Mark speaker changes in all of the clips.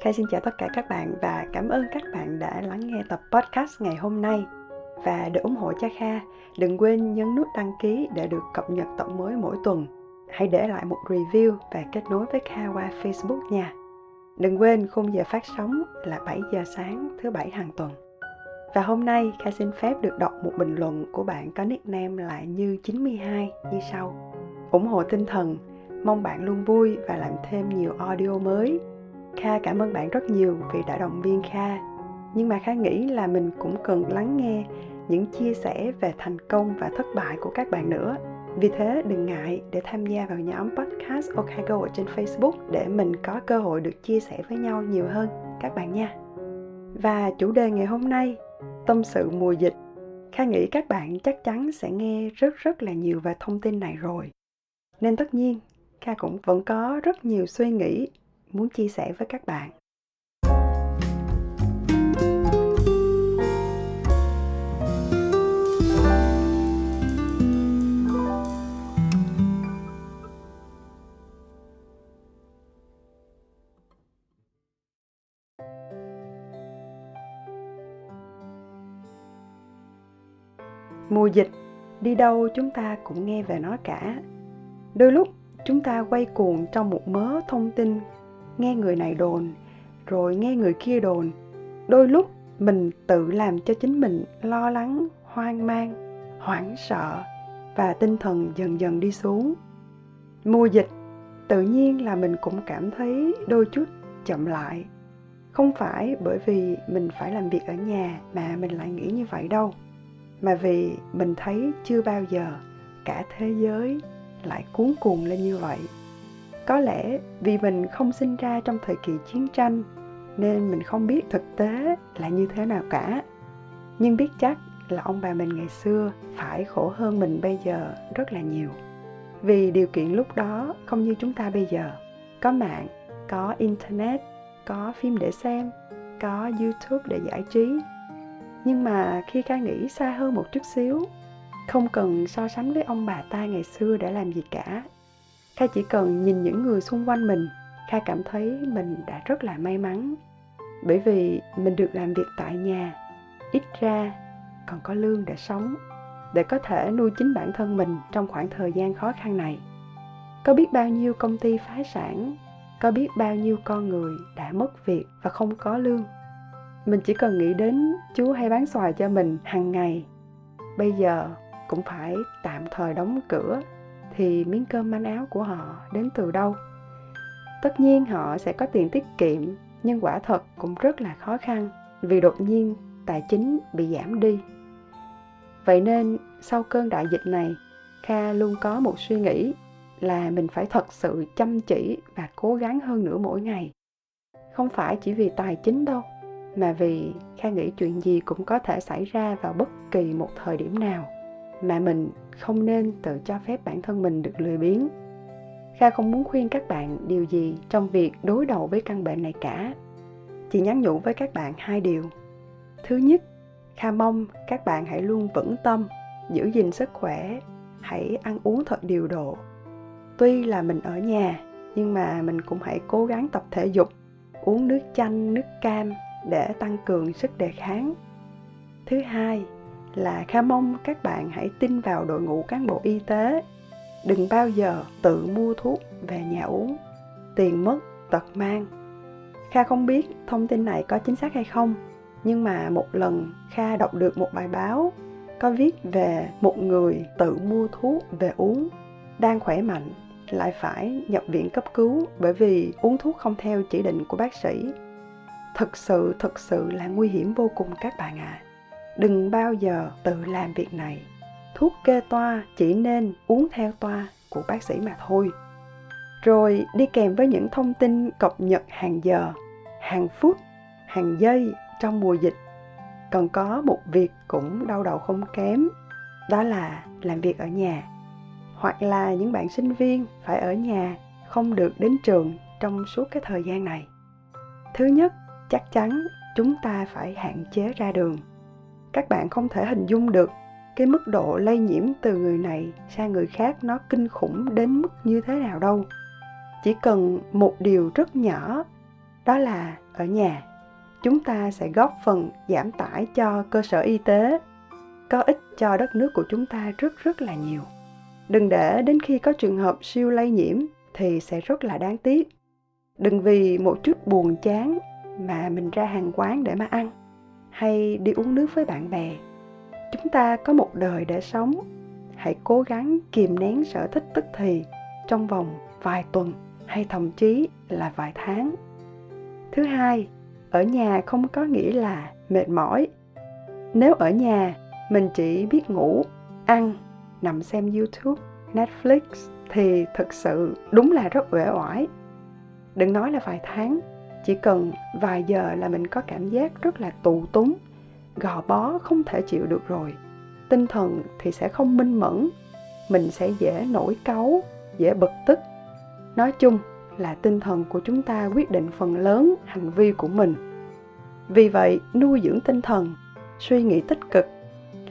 Speaker 1: Khai xin chào tất cả các bạn và cảm ơn các bạn đã lắng nghe tập podcast ngày hôm nay. Và để ủng hộ cho Kha, đừng quên nhấn nút đăng ký để được cập nhật tập mới mỗi tuần. Hãy để lại một review và kết nối với Kha qua Facebook nha. Đừng quên khung giờ phát sóng là 7 giờ sáng thứ bảy hàng tuần. Và hôm nay Kha xin phép được đọc một bình luận của bạn có nickname là Như92 như sau. ủng hộ tinh thần, mong bạn luôn vui và làm thêm nhiều audio mới. Kha cảm ơn bạn rất nhiều vì đã động viên Kha. Nhưng mà Kha nghĩ là mình cũng cần lắng nghe những chia sẻ về thành công và thất bại của các bạn nữa. Vì thế đừng ngại để tham gia vào nhóm podcast Okago trên Facebook để mình có cơ hội được chia sẻ với nhau nhiều hơn các bạn nha. Và chủ đề ngày hôm nay, tâm sự mùa dịch. Kha nghĩ các bạn chắc chắn sẽ nghe rất rất là nhiều về thông tin này rồi. Nên tất nhiên, Kha cũng vẫn có rất nhiều suy nghĩ muốn chia sẻ với các bạn. mùa dịch, đi đâu chúng ta cũng nghe về nó cả đôi lúc, chúng ta quay cuồng trong một mớ thông tin nghe người này đồn, rồi nghe người kia đồn. Đôi lúc, mình tự làm cho chính mình lo lắng, hoang mang, hoảng sợ và tinh thần dần dần đi xuống. Mùa dịch, tự nhiên là mình cũng cảm thấy đôi chút chậm lại. Không phải bởi vì mình phải làm việc ở nhà mà mình lại nghĩ như vậy đâu, mà vì mình thấy chưa bao giờ cả thế giới lại cuốn cuồng lên như vậy có lẽ vì mình không sinh ra trong thời kỳ chiến tranh, nên mình không biết thực tế là như thế nào cả. Nhưng biết chắc là ông bà mình ngày xưa phải khổ hơn mình bây giờ rất là nhiều. Vì điều kiện lúc đó không như chúng ta bây giờ. Có mạng, có internet, có phim để xem, có youtube để giải trí. Nhưng mà khi ca nghĩ xa hơn một chút xíu, không cần so sánh với ông bà ta ngày xưa để làm gì cả kha chỉ cần nhìn những người xung quanh mình, kha cảm thấy mình đã rất là may mắn. Bởi vì mình được làm việc tại nhà, ít ra còn có lương để sống để có thể nuôi chính bản thân mình trong khoảng thời gian khó khăn này. Có biết bao nhiêu công ty phá sản, có biết bao nhiêu con người đã mất việc và không có lương. Mình chỉ cần nghĩ đến chú hay bán xoài cho mình hàng ngày. Bây giờ cũng phải tạm thời đóng cửa thì miếng cơm manh áo của họ đến từ đâu? Tất nhiên họ sẽ có tiền tiết kiệm, nhưng quả thật cũng rất là khó khăn, vì đột nhiên tài chính bị giảm đi. Vậy nên sau cơn đại dịch này, kha luôn có một suy nghĩ là mình phải thật sự chăm chỉ và cố gắng hơn nữa mỗi ngày. Không phải chỉ vì tài chính đâu, mà vì kha nghĩ chuyện gì cũng có thể xảy ra vào bất kỳ một thời điểm nào mà mình không nên tự cho phép bản thân mình được lười biếng. Kha không muốn khuyên các bạn điều gì trong việc đối đầu với căn bệnh này cả. Chỉ nhắn nhủ với các bạn hai điều. Thứ nhất, kha mong các bạn hãy luôn vững tâm, giữ gìn sức khỏe, hãy ăn uống thật điều độ. Tuy là mình ở nhà, nhưng mà mình cũng hãy cố gắng tập thể dục, uống nước chanh, nước cam để tăng cường sức đề kháng. Thứ hai là kha mong các bạn hãy tin vào đội ngũ cán bộ y tế. Đừng bao giờ tự mua thuốc về nhà uống. Tiền mất, tật mang. Kha không biết thông tin này có chính xác hay không, nhưng mà một lần kha đọc được một bài báo có viết về một người tự mua thuốc về uống đang khỏe mạnh lại phải nhập viện cấp cứu bởi vì uống thuốc không theo chỉ định của bác sĩ. Thực sự thực sự là nguy hiểm vô cùng các bạn ạ. à đừng bao giờ tự làm việc này. Thuốc kê toa chỉ nên uống theo toa của bác sĩ mà thôi. Rồi đi kèm với những thông tin cập nhật hàng giờ, hàng phút, hàng giây trong mùa dịch. Còn có một việc cũng đau đầu không kém, đó là làm việc ở nhà. Hoặc là những bạn sinh viên phải ở nhà, không được đến trường trong suốt cái thời gian này. Thứ nhất, chắc chắn chúng ta phải hạn chế ra đường các bạn không thể hình dung được cái mức độ lây nhiễm từ người này sang người khác nó kinh khủng đến mức như thế nào đâu. Chỉ cần một điều rất nhỏ, đó là ở nhà, chúng ta sẽ góp phần giảm tải cho cơ sở y tế, có ích cho đất nước của chúng ta rất rất là nhiều. Đừng để đến khi có trường hợp siêu lây nhiễm thì sẽ rất là đáng tiếc. Đừng vì một chút buồn chán mà mình ra hàng quán để mà ăn hay đi uống nước với bạn bè. Chúng ta có một đời để sống. Hãy cố gắng kìm nén sở thích tức thì trong vòng vài tuần hay thậm chí là vài tháng. Thứ hai, ở nhà không có nghĩa là mệt mỏi. Nếu ở nhà, mình chỉ biết ngủ, ăn, nằm xem youtube, netflix thì thực sự đúng là rất uể oải. Đừng nói là vài tháng chỉ cần vài giờ là mình có cảm giác rất là tù túng, gò bó, không thể chịu được rồi. Tinh thần thì sẽ không minh mẫn, mình sẽ dễ nổi cáu, dễ bực tức. Nói chung là tinh thần của chúng ta quyết định phần lớn hành vi của mình. Vì vậy, nuôi dưỡng tinh thần, suy nghĩ tích cực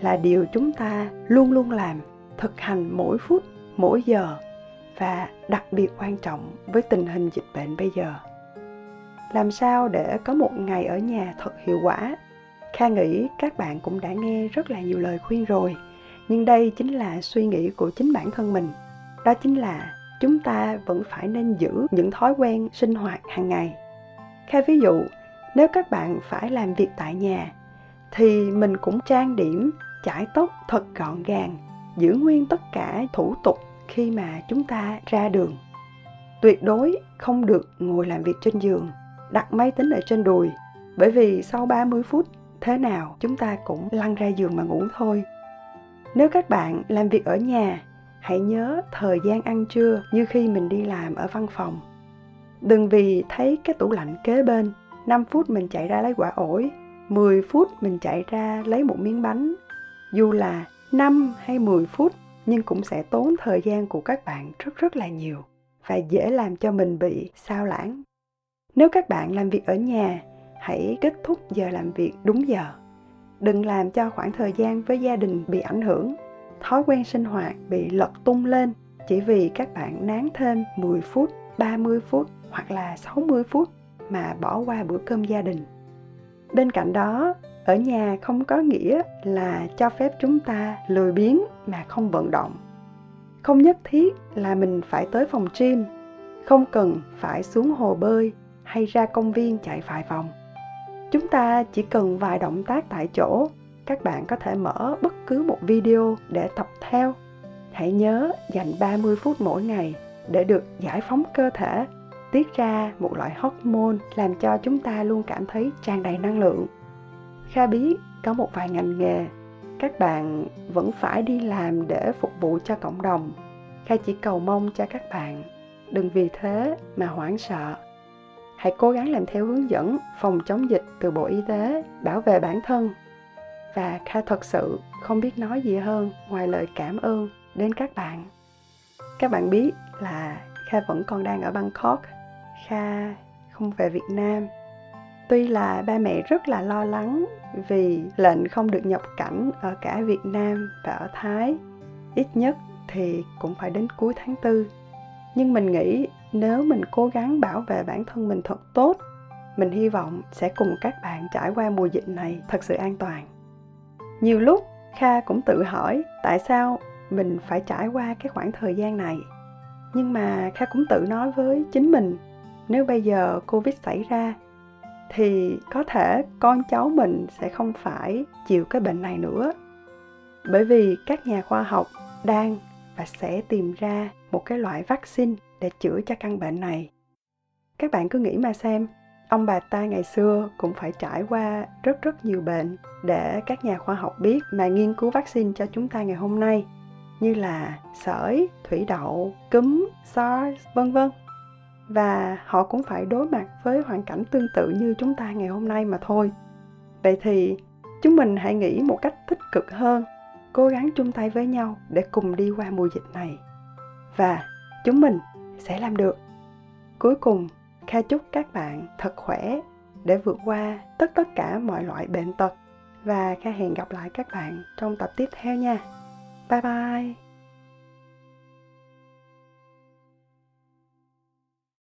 Speaker 1: là điều chúng ta luôn luôn làm, thực hành mỗi phút, mỗi giờ và đặc biệt quan trọng với tình hình dịch bệnh bây giờ làm sao để có một ngày ở nhà thật hiệu quả? Kha nghĩ các bạn cũng đã nghe rất là nhiều lời khuyên rồi, nhưng đây chính là suy nghĩ của chính bản thân mình. Đó chính là chúng ta vẫn phải nên giữ những thói quen sinh hoạt hàng ngày. Kha ví dụ, nếu các bạn phải làm việc tại nhà, thì mình cũng trang điểm, chải tóc thật gọn gàng, giữ nguyên tất cả thủ tục khi mà chúng ta ra đường. Tuyệt đối không được ngồi làm việc trên giường đặt máy tính ở trên đùi. Bởi vì sau 30 phút, thế nào chúng ta cũng lăn ra giường mà ngủ thôi. Nếu các bạn làm việc ở nhà, hãy nhớ thời gian ăn trưa như khi mình đi làm ở văn phòng. Đừng vì thấy cái tủ lạnh kế bên 5 phút mình chạy ra lấy quả ổi 10 phút mình chạy ra lấy một miếng bánh. Dù là 5 hay 10 phút, nhưng cũng sẽ tốn thời gian của các bạn rất rất là nhiều và dễ làm cho mình bị sao lãng nếu các bạn làm việc ở nhà hãy kết thúc giờ làm việc đúng giờ đừng làm cho khoảng thời gian với gia đình bị ảnh hưởng thói quen sinh hoạt bị lật tung lên chỉ vì các bạn nán thêm 10 phút, 30 phút hoặc là 60 phút mà bỏ qua bữa cơm gia đình. Bên cạnh đó, ở nhà không có nghĩa là cho phép chúng ta lười biếng mà không vận động. Không nhất thiết là mình phải tới phòng gym, không cần phải xuống hồ bơi hay ra công viên chạy vài vòng. Chúng ta chỉ cần vài động tác tại chỗ, các bạn có thể mở bất cứ một video để tập theo. Hãy nhớ dành 30 phút mỗi ngày để được giải phóng cơ thể, tiết ra một loại hormone làm cho chúng ta luôn cảm thấy tràn đầy năng lượng. Kha biết có một vài ngành nghề, các bạn vẫn phải đi làm để phục vụ cho cộng đồng. Kha chỉ cầu mong cho các bạn, đừng vì thế mà hoảng sợ hãy cố gắng làm theo hướng dẫn phòng chống dịch từ Bộ Y tế, bảo vệ bản thân. Và Kha thật sự không biết nói gì hơn ngoài lời cảm ơn đến các bạn. Các bạn biết là Kha vẫn còn đang ở Bangkok, Kha không về Việt Nam. Tuy là ba mẹ rất là lo lắng vì lệnh không được nhập cảnh ở cả Việt Nam và ở Thái, ít nhất thì cũng phải đến cuối tháng 4. Nhưng mình nghĩ nếu mình cố gắng bảo vệ bản thân mình thật tốt, mình hy vọng sẽ cùng các bạn trải qua mùa dịch này thật sự an toàn. Nhiều lúc, kha cũng tự hỏi tại sao mình phải trải qua cái khoảng thời gian này. Nhưng mà kha cũng tự nói với chính mình, nếu bây giờ covid xảy ra, thì có thể con cháu mình sẽ không phải chịu cái bệnh này nữa. Bởi vì các nhà khoa học đang và sẽ tìm ra một cái loại vaccine để chữa cho căn bệnh này các bạn cứ nghĩ mà xem ông bà ta ngày xưa cũng phải trải qua rất rất nhiều bệnh để các nhà khoa học biết mà nghiên cứu vaccine cho chúng ta ngày hôm nay như là sởi, thủy đậu, cúm, SARS, vân vân. Và họ cũng phải đối mặt với hoàn cảnh tương tự như chúng ta ngày hôm nay mà thôi. Vậy thì chúng mình hãy nghĩ một cách tích cực hơn, cố gắng chung tay với nhau để cùng đi qua mùa dịch này. Và chúng mình sẽ làm được. Cuối cùng, kha chúc các bạn thật khỏe để vượt qua tất tất cả mọi loại bệnh tật. Và kha hẹn gặp lại các bạn trong tập tiếp theo nha. Bye bye!